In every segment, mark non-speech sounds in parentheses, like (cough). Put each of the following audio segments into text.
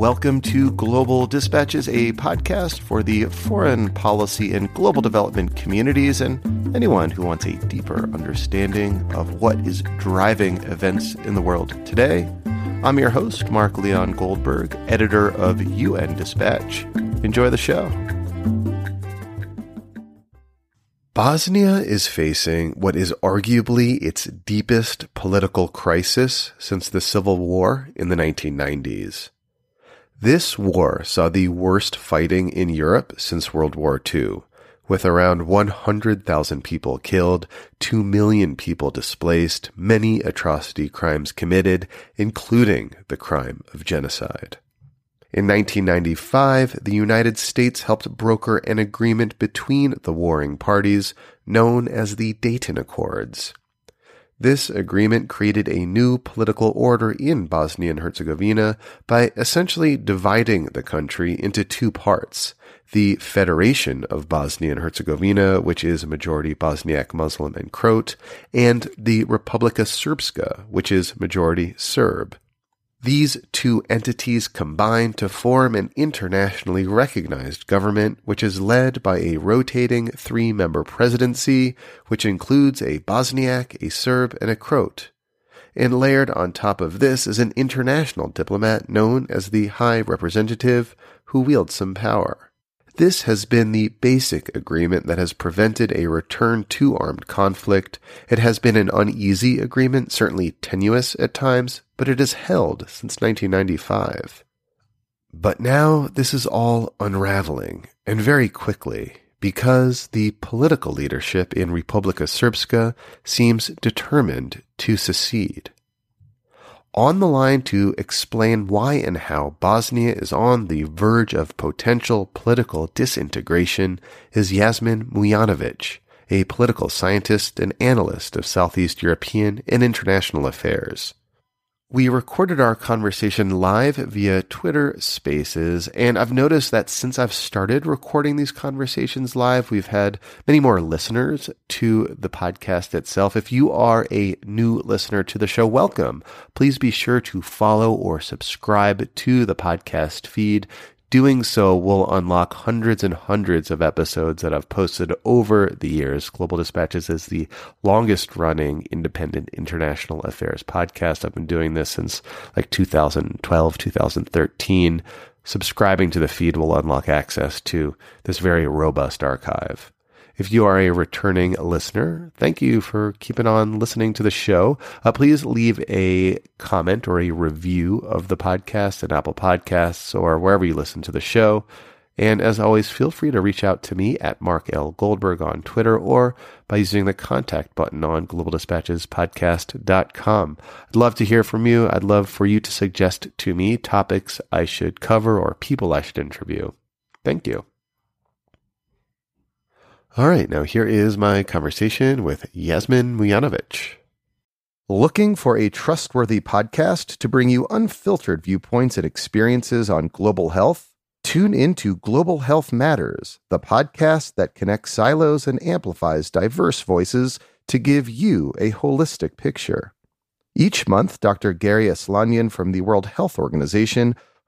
Welcome to Global Dispatches, a podcast for the foreign policy and global development communities and anyone who wants a deeper understanding of what is driving events in the world today. I'm your host, Mark Leon Goldberg, editor of UN Dispatch. Enjoy the show. Bosnia is facing what is arguably its deepest political crisis since the civil war in the 1990s. This war saw the worst fighting in Europe since World War II, with around 100,000 people killed, 2 million people displaced, many atrocity crimes committed, including the crime of genocide. In 1995, the United States helped broker an agreement between the warring parties known as the Dayton Accords. This agreement created a new political order in Bosnia and Herzegovina by essentially dividing the country into two parts. The Federation of Bosnia and Herzegovina, which is majority Bosniak Muslim and Croat, and the Republika Srpska, which is majority Serb. These two entities combine to form an internationally recognized government which is led by a rotating three member presidency, which includes a Bosniak, a Serb, and a Croat. And layered on top of this is an international diplomat known as the High Representative, who wields some power. This has been the basic agreement that has prevented a return to armed conflict. It has been an uneasy agreement, certainly tenuous at times, but it has held since 1995. But now this is all unraveling, and very quickly, because the political leadership in Republika Srpska seems determined to secede. On the line to explain why and how Bosnia is on the verge of potential political disintegration is Jasmin Mujanovic, a political scientist and analyst of Southeast European and international affairs. We recorded our conversation live via Twitter Spaces, and I've noticed that since I've started recording these conversations live, we've had many more listeners to the podcast itself. If you are a new listener to the show, welcome. Please be sure to follow or subscribe to the podcast feed Doing so will unlock hundreds and hundreds of episodes that I've posted over the years. Global Dispatches is the longest running independent international affairs podcast. I've been doing this since like 2012, 2013. Subscribing to the feed will unlock access to this very robust archive. If you are a returning listener, thank you for keeping on listening to the show. Uh, please leave a comment or a review of the podcast at Apple Podcasts or wherever you listen to the show. And as always, feel free to reach out to me at Mark L. Goldberg on Twitter or by using the contact button on globaldispatchespodcast.com. I'd love to hear from you. I'd love for you to suggest to me topics I should cover or people I should interview. Thank you. All right, now here is my conversation with Jasmin Mujanovic. Looking for a trustworthy podcast to bring you unfiltered viewpoints and experiences on global health? Tune into Global Health Matters, the podcast that connects silos and amplifies diverse voices to give you a holistic picture. Each month, Dr. Garry Aslanyan from the World Health Organization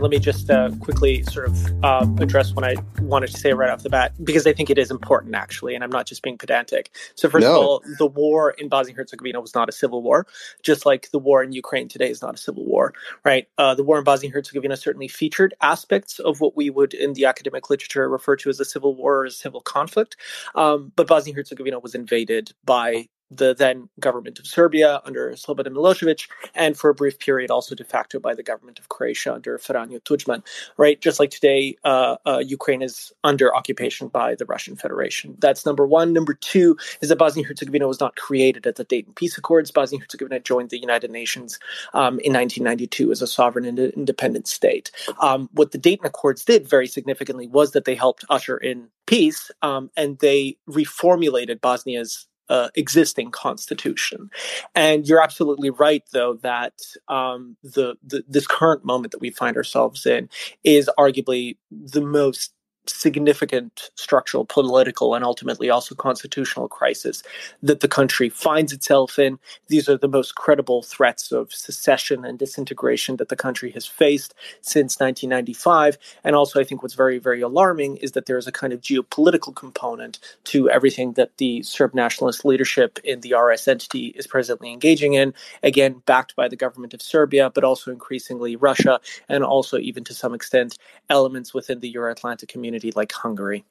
let me just uh, quickly sort of uh, address what I wanted to say right off the bat, because I think it is important, actually, and I'm not just being pedantic. So, first no. of all, the war in Bosnia Herzegovina was not a civil war, just like the war in Ukraine today is not a civil war, right? Uh, the war in Bosnia Herzegovina certainly featured aspects of what we would in the academic literature refer to as a civil war or a civil conflict, um, but Bosnia Herzegovina was invaded by the then government of Serbia under Slobodan Milosevic, and for a brief period also de facto by the government of Croatia under Franjo Tudjman. Right, just like today, uh, uh, Ukraine is under occupation by the Russian Federation. That's number one. Number two is that Bosnia Herzegovina was not created at the Dayton Peace Accords. Bosnia Herzegovina joined the United Nations um, in 1992 as a sovereign and independent state. Um, what the Dayton Accords did very significantly was that they helped usher in peace um, and they reformulated Bosnia's uh, existing constitution. And you're absolutely right, though, that um, the, the this current moment that we find ourselves in is arguably the most significant structural, political, and ultimately also constitutional crisis that the country finds itself in. These are the most credible threats of secession and disintegration that the country has faced since 1995. And also, I think what's very, very alarming is that there's a kind of geopolitical component to everything that the Serb nationalist leadership in the RS entity is presently engaging in. Again, backed by the government of Serbia, but also increasingly Russia, and also even to some extent elements within the Euro Atlantic community community like Hungary.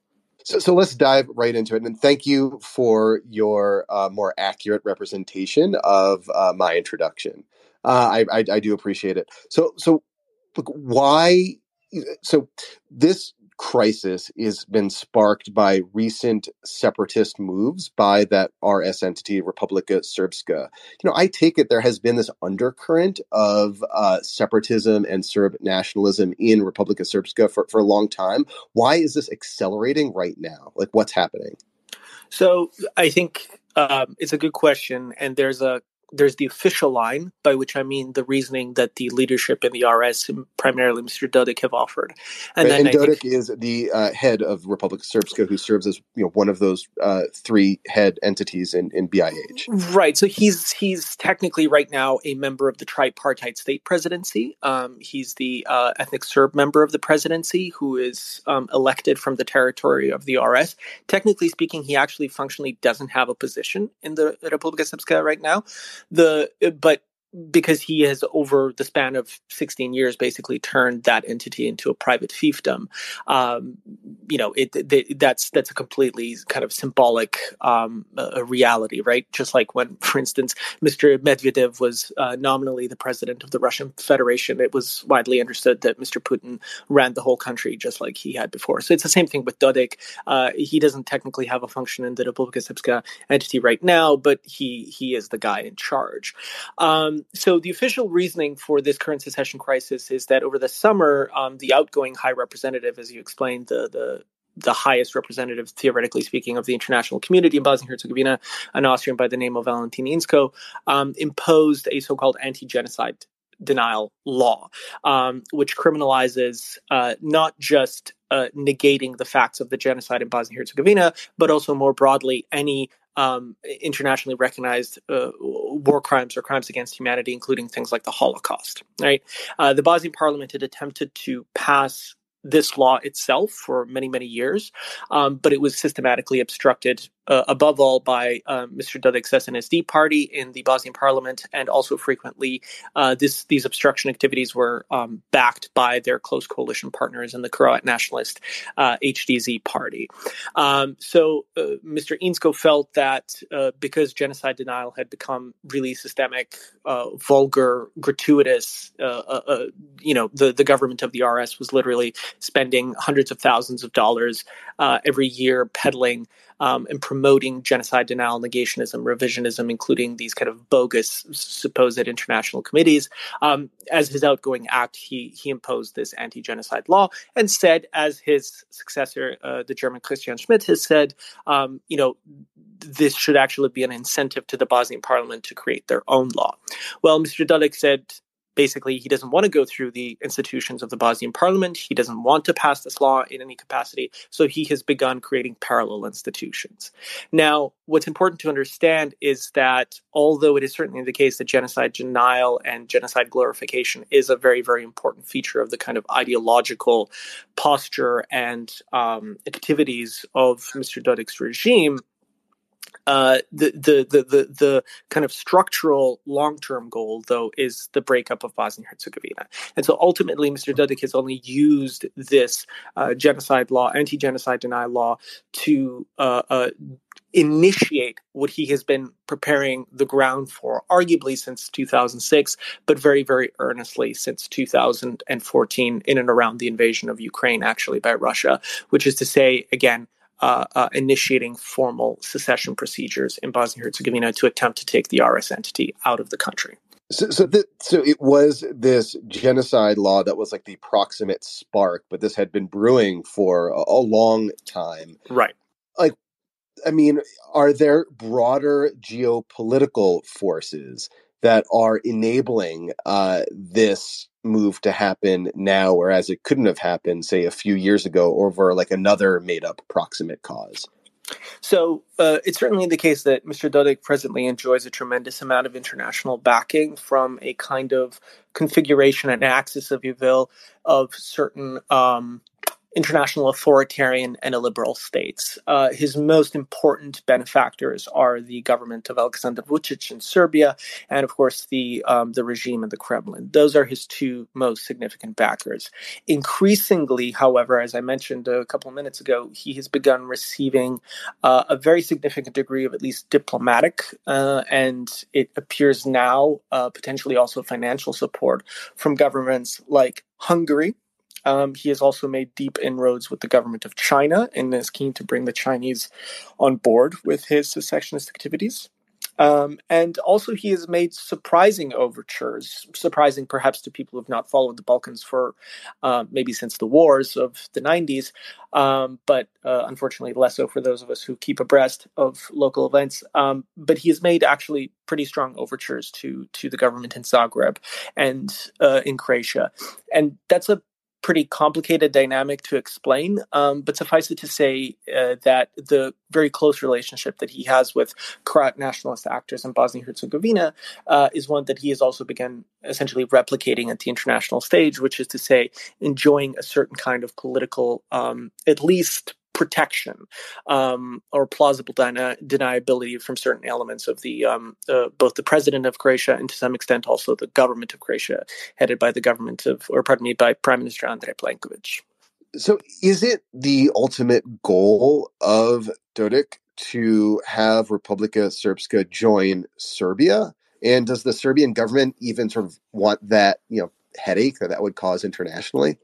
So, so let's dive right into it. And thank you for your uh, more accurate representation of uh, my introduction. Uh, I, I, I do appreciate it. So so look, why? So this crisis has been sparked by recent separatist moves by that RS entity, Republika Srpska. You know, I take it there has been this undercurrent of uh, separatism and Serb nationalism in Republika Srpska for, for a long time. Why is this accelerating right now? Like, what's happening? So I think um, it's a good question, and there's a there's the official line, by which I mean the reasoning that the leadership in the RS, primarily Mr. Dodik, have offered. And, right, and Dodik think, is the uh, head of Republika Srpska, who serves as you know one of those uh, three head entities in, in BIH. Right. So he's he's technically right now a member of the tripartite state presidency. Um, he's the uh, ethnic Serb member of the presidency who is um, elected from the territory of the RS. Technically speaking, he actually functionally doesn't have a position in the Republika Srpska right now the but because he has over the span of 16 years basically turned that entity into a private fiefdom. Um, you know it, it, that's that's a completely kind of symbolic um, reality right? Just like when (laughs) for instance mr medvedev was uh, nominally the president of the russian federation it was widely understood that mr putin ran the whole country just like he had before. So it's the same thing with dodik uh, he doesn't technically have a function in the Republika Srpska entity right now but he he is the guy in charge. Um, so the official reasoning for this current secession crisis is that over the summer, um, the outgoing high representative, as you explained, the the the highest representative, theoretically speaking, of the international community in Bosnia Herzegovina, an Austrian by the name of Valentin Inzko, um, imposed a so-called anti-genocide denial law, um, which criminalizes uh, not just uh, negating the facts of the genocide in Bosnia Herzegovina, but also more broadly any um, internationally recognized uh, war crimes or crimes against humanity, including things like the Holocaust. Right? Uh, the Bosnian parliament had attempted to pass this law itself for many, many years, um, but it was systematically obstructed uh, above all by uh, Mr. Dodik's SNSD party in the Bosnian parliament, and also frequently uh, this, these obstruction activities were um, backed by their close coalition partners in the Croat nationalist HDZ uh, party. Um, so uh, Mr. Inzko felt that uh, because genocide denial had become really systemic, vulgar, gratuitous, you know, the, the government of the RS was literally spending hundreds of thousands of dollars every year peddling um, and promoting genocide denial, negationism, revisionism, including these kind of bogus supposed international committees. Um, as his outgoing act, he he imposed this anti-genocide law and said, as his successor, uh, the German Christian Schmidt, has said, um, you know, this should actually be an incentive to the Bosnian parliament to create their own law. Well, Mr. Dodik said basically he doesn't want to go through the institutions of the Bosnian parliament. He doesn't want to pass this law in any capacity. So he has begun creating parallel institutions. Now, what's important to understand is that although it is certainly the case that genocide denial and genocide glorification is a very, very important feature of the kind of ideological posture and um, activities of Mr. Dodik's regime, uh, the, the, the the the kind of structural long term goal, though, is the breakup of Bosnia Herzegovina. And so ultimately, Mr. Dodik has only used this uh, genocide law, anti genocide denial law, to uh, uh initiate what he has been preparing the ground for, arguably since 2006, but very, very earnestly since 2014, in and around the invasion of Ukraine, actually, by Russia, which is to say, again, uh, uh, initiating formal secession procedures in Bosnia Herzegovina to attempt to take the RS entity out of the country. So, so, th- so it was this genocide law that was like the proximate spark, but this had been brewing for a, a long time. Right. Like, I mean, are there broader geopolitical forces that are enabling uh, this move to happen now, whereas it couldn't have happened, say, a few years ago over like another made up proximate cause? So uh, it's certainly the case that Mr. Dodik presently enjoys a tremendous amount of international backing from a kind of configuration and axis, if you will, of certain um, international authoritarian and illiberal states. Uh, his most important benefactors are the government of Alexander Vucic in Serbia, and of course the um, the regime in the Kremlin. Those are his two most significant backers. Increasingly, however, as I mentioned a couple of minutes ago, he has begun receiving uh, a very significant degree of at least diplomatic, uh, and it appears now uh, potentially also financial support from governments like Hungary um, he has also made deep inroads with the government of China and is keen to bring the Chinese on board with his secessionist activities. Um, and also, he has made surprising overtures, surprising perhaps to people who have not followed the Balkans for uh, maybe since the wars of the 90s, um, but uh, unfortunately less so for those of us who keep abreast of local events. Um, but he has made actually pretty strong overtures to to the government in Zagreb and uh, in Croatia, and that's a pretty complicated dynamic to explain, um, but suffice it to say uh, that the very close relationship that he has with Croat nationalist actors in Bosnia Herzegovina uh, is one that he has also begun essentially replicating at the international stage, which is to say, enjoying a certain kind of political, um, at least protection um, or plausible deni- deniability from certain elements of the um, uh, both the president of Croatia and to some extent also the government of Croatia, headed by the government of, or pardon me, by Prime Minister Andrej Plenković. So, is it the ultimate goal of Dodik to have Republika Srpska join Serbia? And does the Serbian government even sort of want that, you know, headache that that would cause internationally?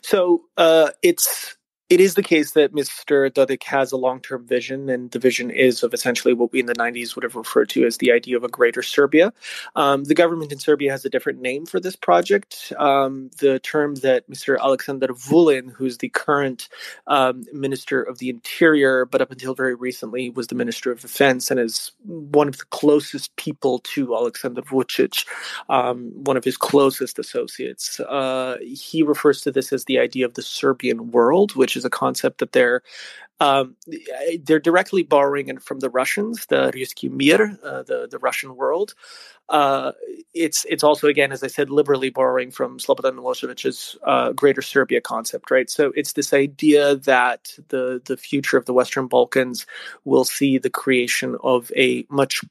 So uh, it's it is the case that Mr. Dodik has a long term vision, and the vision is of essentially what we in the 90s would have referred to as the idea of a greater Serbia. Um, the government in Serbia has a different name for this project. Um, the term that Mr. Alexander Vulin, who's the current um, Minister of the Interior, but up until very recently was the Minister of Defense and is one of the closest people to Alexander Vucic, um, one of his closest associates. Uh, he refers to this as the idea of the Serbian world, which is a concept that they're um, they're directly borrowing it from the Russians, the Ruski Mir, uh, the the Russian world. Uh, it's it's also again, as I said, liberally borrowing from Slobodan Milosevic's uh, Greater Serbia concept, right? So it's this idea that the the future of the Western Balkans will see the creation of a much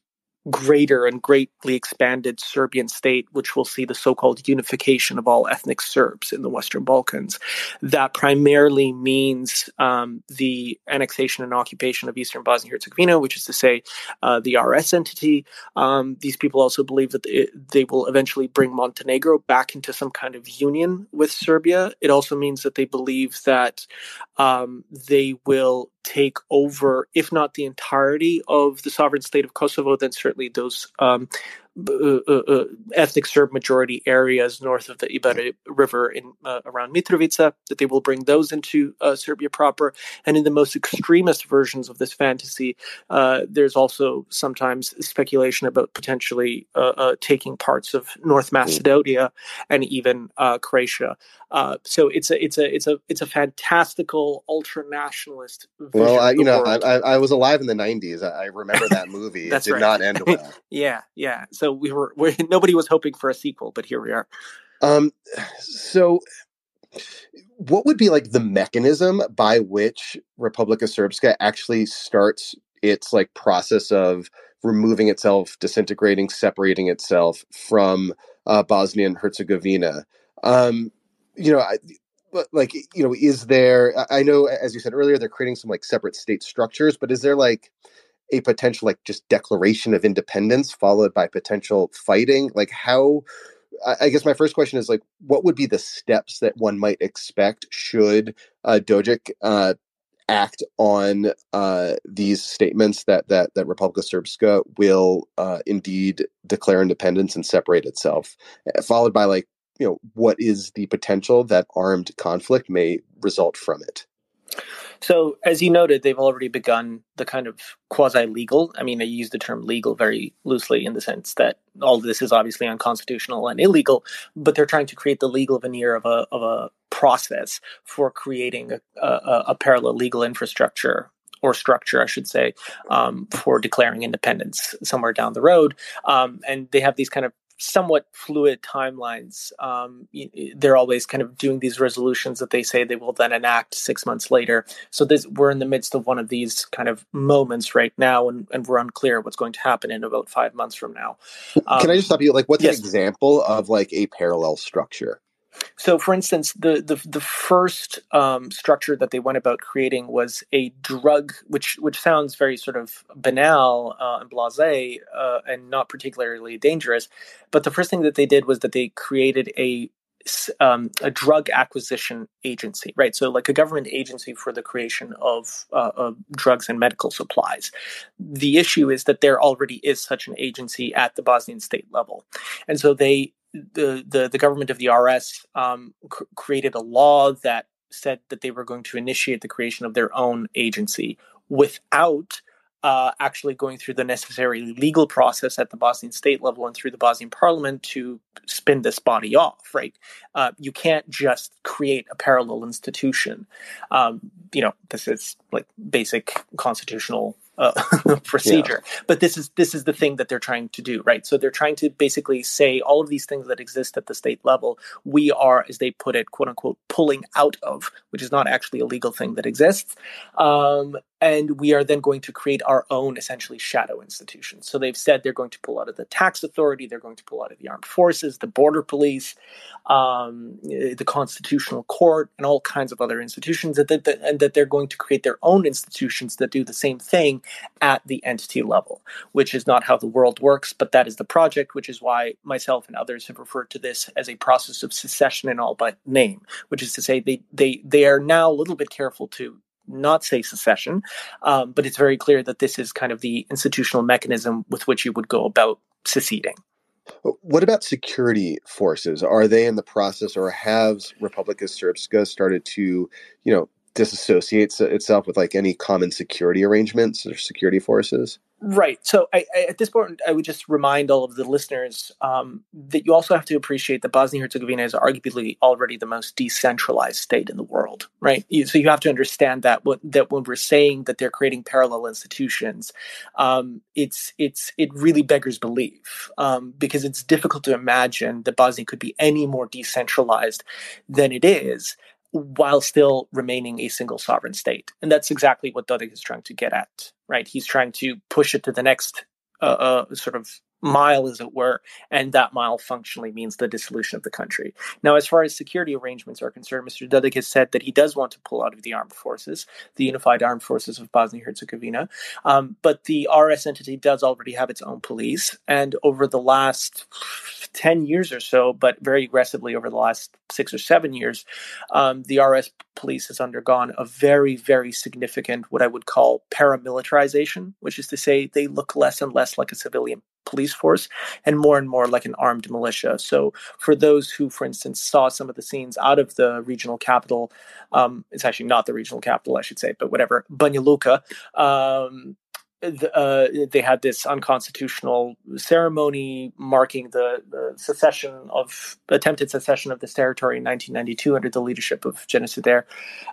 greater and greatly expanded Serbian state, which will see the so called unification of all ethnic Serbs in the Western Balkans. That primarily means um, the annexation and occupation of Eastern Bosnia Herzegovina, which is to say, uh, the RS entity. Um, these people also believe that they will eventually bring Montenegro back into some kind of union with Serbia. It also means that they believe that um, they will take over, if not the entirety of the sovereign state of Kosovo, then certainly those um, uh, uh, uh, ethnic Serb majority areas north of the Ibar River in uh, around Mitrovica, that they will bring those into uh, Serbia proper. And in the most extremist versions of this fantasy, uh, there's also sometimes speculation about potentially taking parts of North Macedonia and even Croatia. so it's a it's a it's a it's a fantastical ultra nationalist. Well, I, you know, I, I, was alive in the '90s. I remember that (laughs) movie. it did right. not end well. (laughs) yeah, yeah. So so we were we, (laughs) nobody was hoping for a sequel, but here we are. Um, so what would be like the mechanism by which Republika Srpska actually starts its like process of removing itself, disintegrating, separating itself from uh, Bosnia and Herzegovina? Um, you know, I, like you know, is there? I know, as you said earlier, they're creating some like separate state structures, but is there like a potential like just declaration of independence followed by potential fighting? Like how I guess my first question is like, what would be the steps that one might expect should uh, Dodik uh, act on uh, these statements that that that Republika Srpska will uh, indeed declare independence and separate itself, eh, followed by like you know what is the potential that armed conflict may result from it. So, as you noted, they've already begun the kind of quasi legal. I mean, they use the term legal very loosely in the sense that all this is obviously unconstitutional and illegal, but they're trying to create the legal veneer of a, of a process for creating a, a, a parallel legal infrastructure or structure, I should say, um, for declaring independence somewhere down the road. Um, and they have these kind of somewhat fluid timelines. Um, they're always kind of doing these resolutions that they say they will then enact six months later. So this, we're in the midst of one of these kind of moments right now, and, and we're unclear what's going to happen in about five months from now. Um, Can I just stop you? Like, what's yes. an example of like a parallel structure? So, for instance, the the, the first um, structure that they went about creating was a drug, which which sounds very sort of banal uh, and blasé uh, and not particularly dangerous. But the first thing that they did was that they created a um, a drug acquisition agency, right? So, like a government agency for the creation of, uh, of, drugs and medical supplies. The issue is that there already is such an agency at the Bosnian state level, and so they the the, the government of the RS um, cr- created a law that said that they were going to initiate the creation of their own agency without uh, actually going through the necessary legal process at the Bosnian state level and through the Bosnian parliament to spin this body off, right? Uh, you can't just create a parallel institution. Um, you know, this is like basic constitutional uh, (laughs) procedure. Yeah. But this is this is the thing that they're trying to do, right? So they're trying to basically say all of these things that exist at the state level, we are, as they put it, quote unquote, pulling out of, which is not actually a legal thing that exists. Um, and we are then going to create our own essentially shadow institutions. So they've said they're going to pull out of the tax authority, they're going to pull out of the armed forces, the border police, um, the constitutional court, and all kinds of other institutions, that, that, and that they're going to create their own institutions that do the same thing at the entity level, which is not how the world works, but that is the project, which is why myself and others have referred to this as a process of secession in all but name, which is to say they they they are now a little bit careful to not say secession, um, but it's very clear that this is kind of the institutional mechanism with which you would go about seceding. What about security forces? Are they in the process, or has Republika Srpska started to, you know, disassociate itself with like any common security arrangements or security forces? Right. So I, I, at this point, I would just remind all of the listeners um, that you also have to appreciate that Bosnia Herzegovina is arguably already the most decentralized state in the world. Right. So you have to understand that what, that when we're saying that they're creating parallel institutions, um, it's it's it really beggars belief um, because it's difficult to imagine that Bosnia could be any more decentralized than it is while still remaining a single sovereign state. And that's exactly what Dodik is trying to get at, right? He's trying to push it to the next uh, uh, sort of mile, as it were, and that mile functionally means the dissolution of the country. Now, as far as security arrangements are concerned, Mr. Dodik has said that he does want to pull out of the armed forces, the unified armed forces of Bosnia Herzegovina, um, but the RS entity does already have its own police, and over the last 10 years or so, but very aggressively over the last six or seven years, um, the RS police has undergone a very, very significant, what I would call paramilitarization, which is to say they look less and less like a civilian police force and more and more like an armed militia. So, for those who, for instance, saw some of the scenes out of the regional capital, um, it's actually not the regional capital, I should say, but whatever, Banja um, uh, they had this unconstitutional ceremony marking the, the, secession of attempted secession of this territory in 1992 under the leadership of genocidaire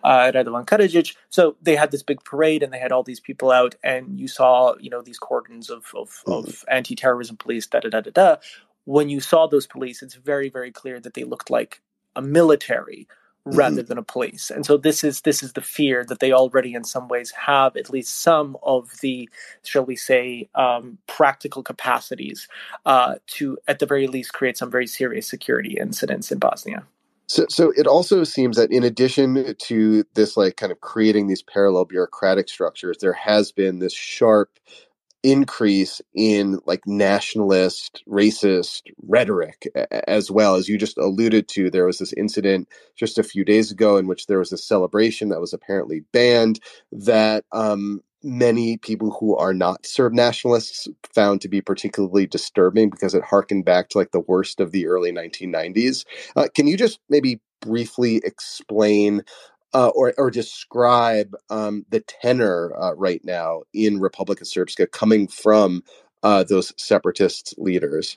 uh, Radovan Karadzic. So they had this big parade and they had all these people out, and you saw you know these cordons of of, mm-hmm. of anti-terrorism police. Da da da da da. When you saw those police, it's very very clear that they looked like a military rather mm-hmm. than a police. And so this is this is the fear that they already in some ways have at least some of the shall we say um, practical capacities uh, to at the very least create some very serious security incidents in Bosnia. So, so it also seems that in addition to this, like kind of creating these parallel bureaucratic structures, there has been this sharp increase in like nationalist, racist rhetoric as well. As you just alluded to, there was this incident just a few days ago in which there was a celebration that was apparently banned that um, many people who are not Serb nationalists found to be particularly disturbing because it harkened back to like the worst of the early 1990s. Uh, can you just maybe briefly explain uh, or, or describe um, the tenor uh, right now in Republika Srpska coming from uh, those separatist leaders?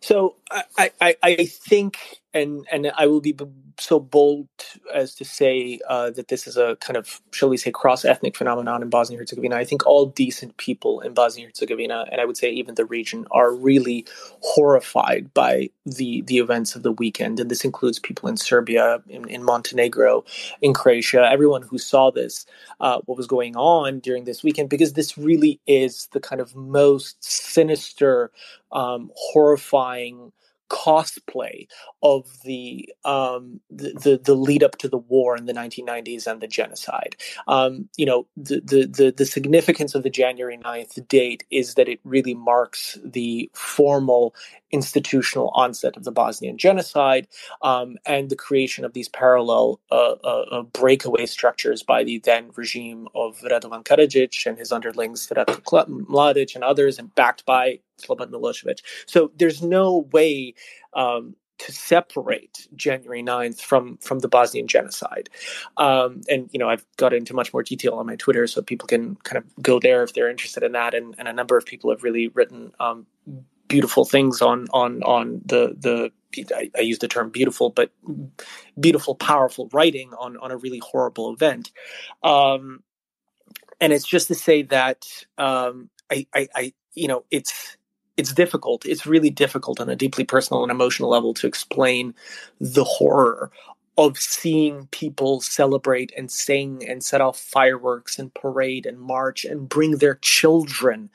So I, I, I think, and and I will be so bold as to say uh, that this is a kind of, shall we say, cross-ethnic phenomenon in Bosnia Herzegovina. I think all decent people in Bosnia Herzegovina, and I would say even the region, are really horrified by the the events of the weekend, and this includes people in Serbia, in, in Montenegro, in Croatia, everyone who saw this, uh, what was going on during this weekend, because this really is the kind of most sinister, um, horrifying cosplay of the, um, the, the the lead up to the war in the 1990s and the genocide. Um, you know, the, the, the the significance of the January 9th date is that it really marks the formal institutional onset of the Bosnian genocide um, and the creation of these parallel uh, uh, uh breakaway structures by the then regime of Radovan Karadzic and his underlings Ratko Mladic and others, and backed by Slobodan Milosevic. So there's no way um, to separate January 9th from from the Bosnian genocide. Um, and you know, I've got into much more detail on my Twitter, so people can kind of go there if they're interested in that. And, and a number of people have really written um, beautiful things on on on the the I, I, use the term beautiful, but beautiful, powerful writing on on a really horrible event. Um, and it's just to say that um, I, I, I, you know, it's it's difficult. It's really difficult on a deeply personal and emotional level to explain the horror of seeing people celebrate and sing and set off fireworks and parade and march and bring their children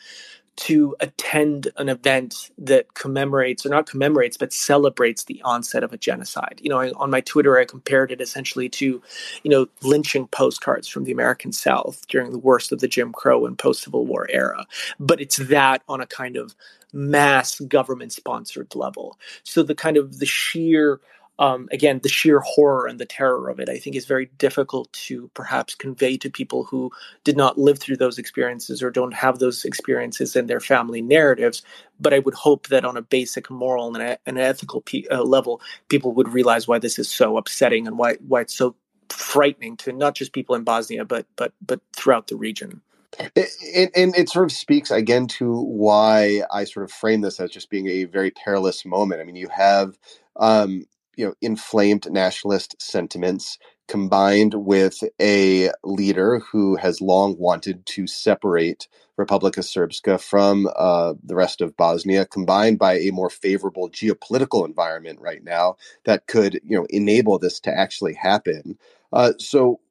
to attend an event that commemorates or not commemorates but celebrates the onset of a genocide. You know I, on my twitter i compared it essentially to you know lynching postcards from the american south during the worst of the jim crow and post civil war era. But it's that on a kind of mass government sponsored level. So the kind of the sheer um, again, the sheer horror and the terror of it, I think, is very difficult to perhaps convey to people who did not live through those experiences or don't have those experiences in their family narratives. But I would hope that on a basic moral and an ethical pe- uh, level, people would realize why this is so upsetting and why why it's so frightening to not just people in Bosnia, but but but throughout the region. And, and, it sort of speaks again to why I sort of frame this as just being a very perilous moment. I mean, you have um, you know inflamed nationalist sentiments combined with a leader who has long wanted to separate Republika Srpska from uh, the rest of Bosnia, combined by a more favorable geopolitical environment right now that could, you know, enable this to actually happen. Uh, so,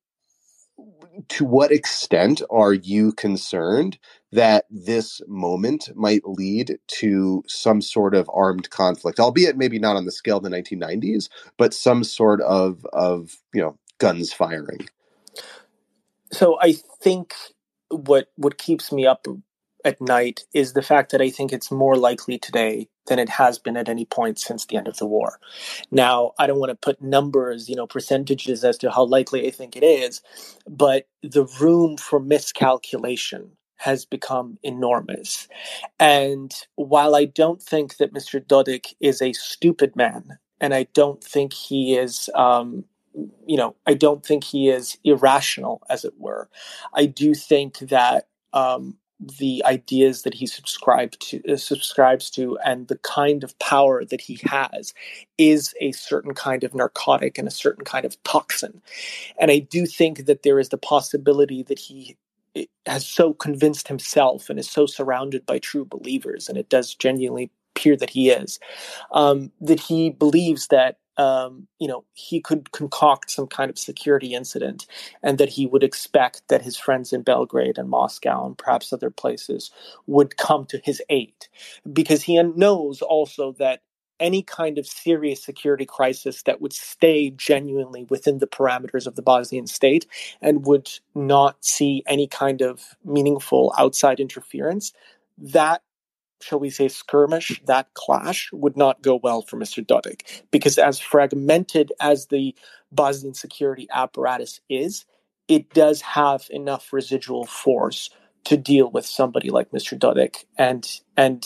to what extent are you concerned that this moment might lead to some sort of armed conflict, albeit maybe not on the scale of the 1990s, but some sort of of you know guns firing. So I think what what keeps me up at night is the fact that I think it's more likely today than it has been at any point since the end of the war. Now, I don't want to put numbers, you know, percentages as to how likely I think it is, but the room for miscalculation has become enormous. And while I don't think that Mr. Dodik is a stupid man, and I don't think he is, um, you know, I don't think he is irrational, as it were, I do think that. Um, the ideas that he subscribed to uh, subscribes to and the kind of power that he has is a certain kind of narcotic and a certain kind of toxin. And i do think that there is the possibility that he has so convinced himself and is so surrounded by true believers, and it does genuinely appear that he is, um, that he believes that um, you know he could concoct some kind of security incident, and that he would expect that his friends in Belgrade and Moscow and perhaps other places would come to his aid, because he knows also that any kind of serious security crisis that would stay genuinely within the parameters of the Bosnian state and would not see any kind of meaningful outside interference, that shall we say, skirmish, that clash would not go well for Mr. Dodik. Because as fragmented as the Bosnian security apparatus is, it does have enough residual force to deal with somebody like Mr. Dodik and and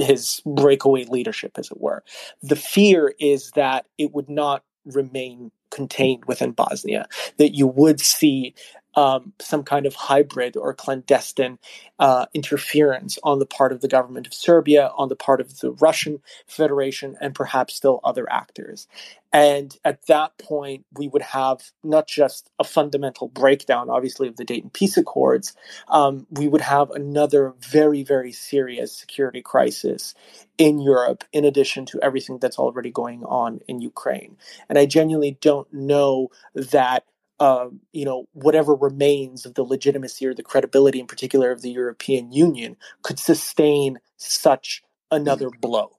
his breakaway leadership, as it were. The fear is that it would not remain contained within Bosnia, that you would see um, some kind of hybrid or clandestine uh, interference on the part of the government of Serbia, on the part of the Russian Federation, and perhaps still other actors. And at that point, we would have not just a fundamental breakdown, obviously, of the Dayton Peace Accords, um, we would have another very, very serious security crisis in Europe, in addition to everything that's already going on in Ukraine. And I genuinely don't know that um, you know, whatever remains of the legitimacy or the credibility, in particular, of the European Union, could sustain such another blow.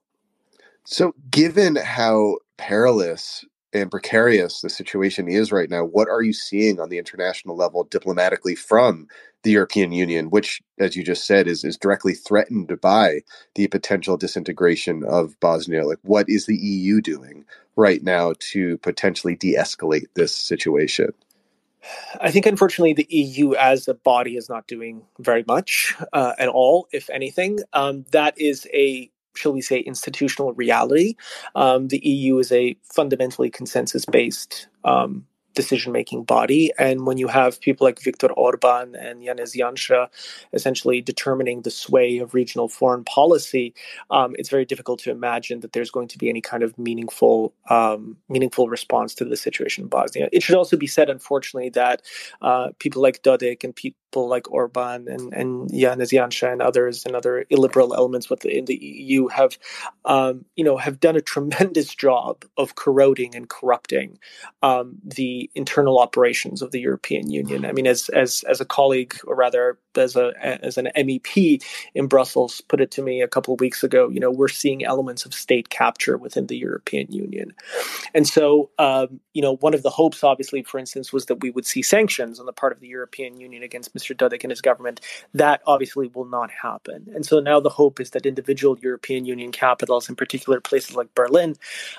So, given how perilous and precarious the situation is right now, what are you seeing on the international level diplomatically from the European Union, which, as you just said, is, is directly threatened by the potential disintegration of Bosnia? Like, what is the EU doing right now to potentially de escalate this situation? I think, unfortunately, the EU as a body is not doing very much uh, at all, if anything. Um, that is a, shall we say, institutional reality. Um, the EU is a fundamentally consensus based um, decision making body. And when you have people like Viktor Orban and Janez Janša essentially determining the sway of regional foreign policy, um, it's very difficult to imagine that there's going to be any kind of meaningful um, meaningful response to the situation in Bosnia. It should also be said, unfortunately, that uh, people like Dodik and people like Orban and, and Janez and others and other illiberal elements within the EU have, um, you know, have done a tremendous (laughs) job of corroding and corrupting um, the internal operations of the European Union. I mean, as as as a colleague, or rather, as a as an MEP in Brussels put it to me a couple of weeks ago, you know, we're seeing elements of state capture within the European Union, and so um, you know, one of the hopes, obviously, for instance, was that we would see sanctions on the part of the European Union against Mr. Dodik and his government. That obviously will not happen, and so now the hope is that individual European Union capitals, in particular places like Berlin,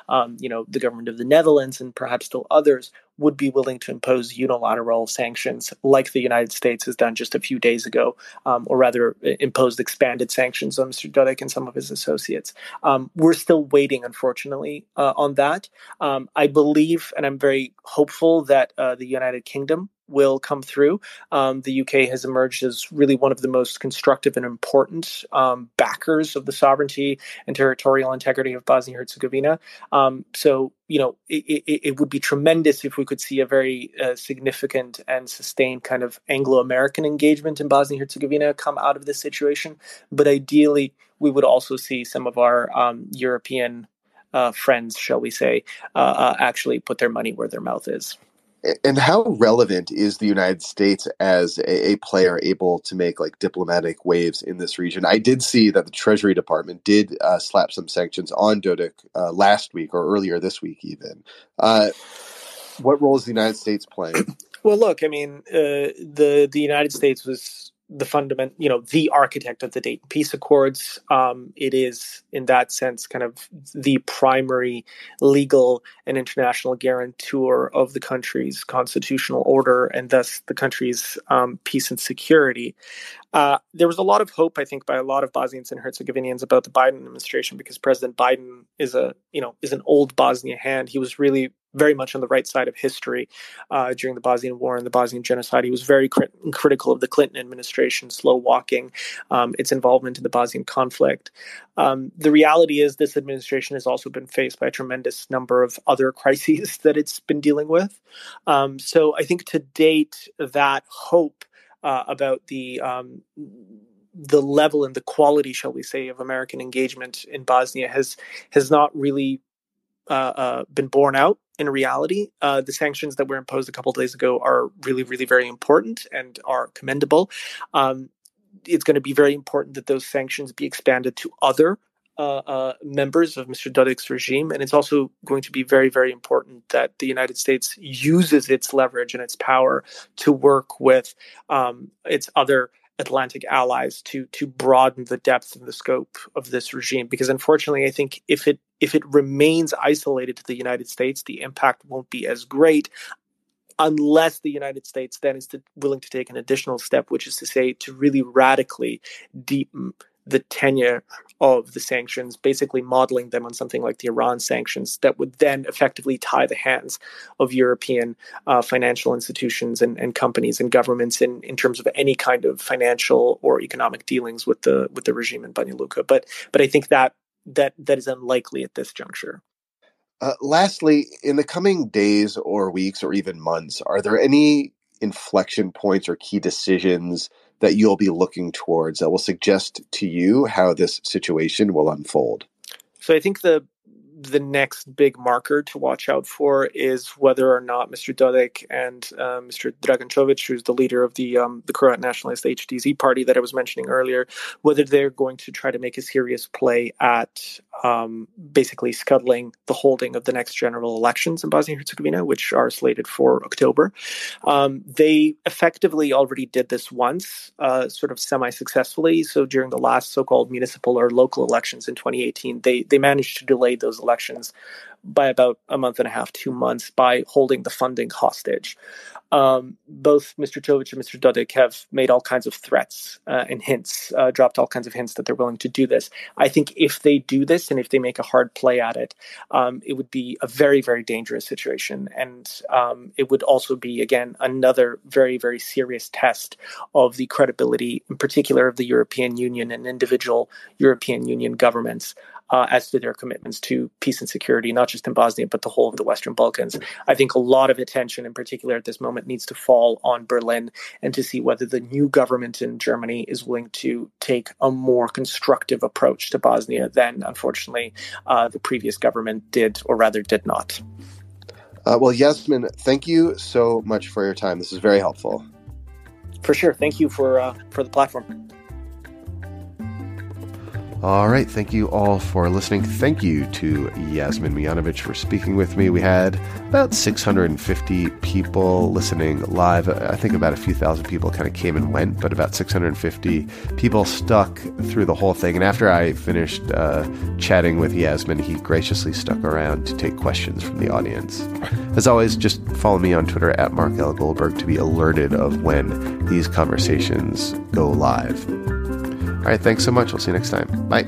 um, you know, the government of the Netherlands, and perhaps still others, would be willing to impose unilateral sanctions like the United States has done just a few days ago, um, or rather imposed expanded sanctions on Mr. Dodik and some of his associates. Um, we're still waiting, unfortunately, uh, on that. Um, I believe, and I'm very hopeful that uh, the United Kingdom will come through. Um, the UK has emerged as really one of the most constructive and important um, backers of the sovereignty and territorial integrity of Bosnia Herzegovina. Um, so, you know, it, it, it, would be tremendous if we could see a very uh, significant and sustained kind of Anglo American engagement in Bosnia Herzegovina come out of this situation. But ideally, we would also see some of our um, European uh, friends, shall we say, uh, uh, actually put their money where their mouth is. And how relevant is the United States as a, a, player able to make like diplomatic waves in this region? I did see that the Treasury Department did uh, slap some sanctions on Dodik uh, last week or earlier this week, even. Uh, what role is the United States playing? Well, look, I mean, uh, the the United States was the fundament, you know, the architect of the Dayton Peace Accords. Um, it is, in that sense, kind of the primary legal and international guarantor of the country's constitutional order and thus the country's um, peace and security. Uh, there was a lot of hope, I think, by a lot of Bosnians and Herzegovinians about the Biden administration because President Biden is a, you know, is an old Bosnia hand. He was really very much on the right side of history uh, during the Bosnian War and the Bosnian genocide. He was very crit- critical of the Clinton administration, slow walking um, its involvement in the Bosnian conflict. Um, the reality is, this administration has also been faced by a tremendous number of other (laughs) crises that it's been dealing with. Um, so I think to date, that hope uh, about the um, the level and the quality, shall we say, of American engagement in Bosnia has has not really uh, uh, been borne out in reality. Uh, the sanctions that were imposed a couple days ago are really, really very important and are commendable. Um, it's going to be very important that those sanctions be expanded to other uh, uh, members of Mr. Dodik's regime, and it's also going to be very, very important that the United States uses its leverage and its power to work with um, its other Atlantic allies to to broaden the depth and the scope of this regime. Because unfortunately, I think if it if it remains isolated to the United States, the impact won't be as great unless the United States then is to, willing to take an additional step, which is to say to really radically deepen the tenure of the sanctions, basically modeling them on something like the Iran sanctions that would then effectively tie the hands of European uh, financial institutions and, and, companies and governments in, in terms of any kind of financial or economic dealings with the with the regime in Banja Luka. But but I think that that that is unlikely at this juncture. Uh, lastly, in the coming days or weeks or even months, are there any inflection points or key decisions that you'll be looking towards that will suggest to you how this situation will unfold? So I think the the next big marker to watch out for is whether or not Mr. Dodik and uh, Mr. Dragan Čović, who's the leader of the um, the Croat nationalist HDZ party that I was mentioning earlier, whether they're going to try to make a serious play at um, basically scuttling the holding of the next general elections in Bosnia and Herzegovina, which are slated for October. Um, they effectively already did this once, uh, sort of semi successfully. So during the last so called municipal or local elections in 2018, they, they managed to delay those elections by about a month and a half, two months, by holding the funding hostage. Um, both Mr. Čović and Mr. Dodik have made all kinds of threats uh, and hints, uh, dropped all kinds of hints that they're willing to do this. I think if they do this and if they make a hard play at it, um, it would be a very, very dangerous situation. And um, it would also be, again, another very, very serious test of the credibility, in particular, of the European Union and individual European Union governments uh, as to their commitments to peace and security, not just in Bosnia, but the whole of the Western Balkans. I think a lot of attention, in particular at this moment, needs to fall on Berlin and to see whether the new government in Germany is willing to take a more constructive approach to Bosnia than, unfortunately, uh, the previous government did, or rather did not. Uh, well, Jasmin, thank you so much for your time. This is very helpful. For sure. Thank you for uh, for the platform. All right. Thank you all for listening. Thank you to Jasmin Mujanović for speaking with me. We had about 650 people listening live. I think about a few thousand people kind of came and went, but about 650 people stuck through the whole thing. And after I finished uh, chatting with Jasmin, he graciously stuck around to take questions from the audience. As always, just follow me on Twitter at Mark L. Goldberg to be alerted of when these conversations go live. All right, thanks so much. We'll see you next time. Bye.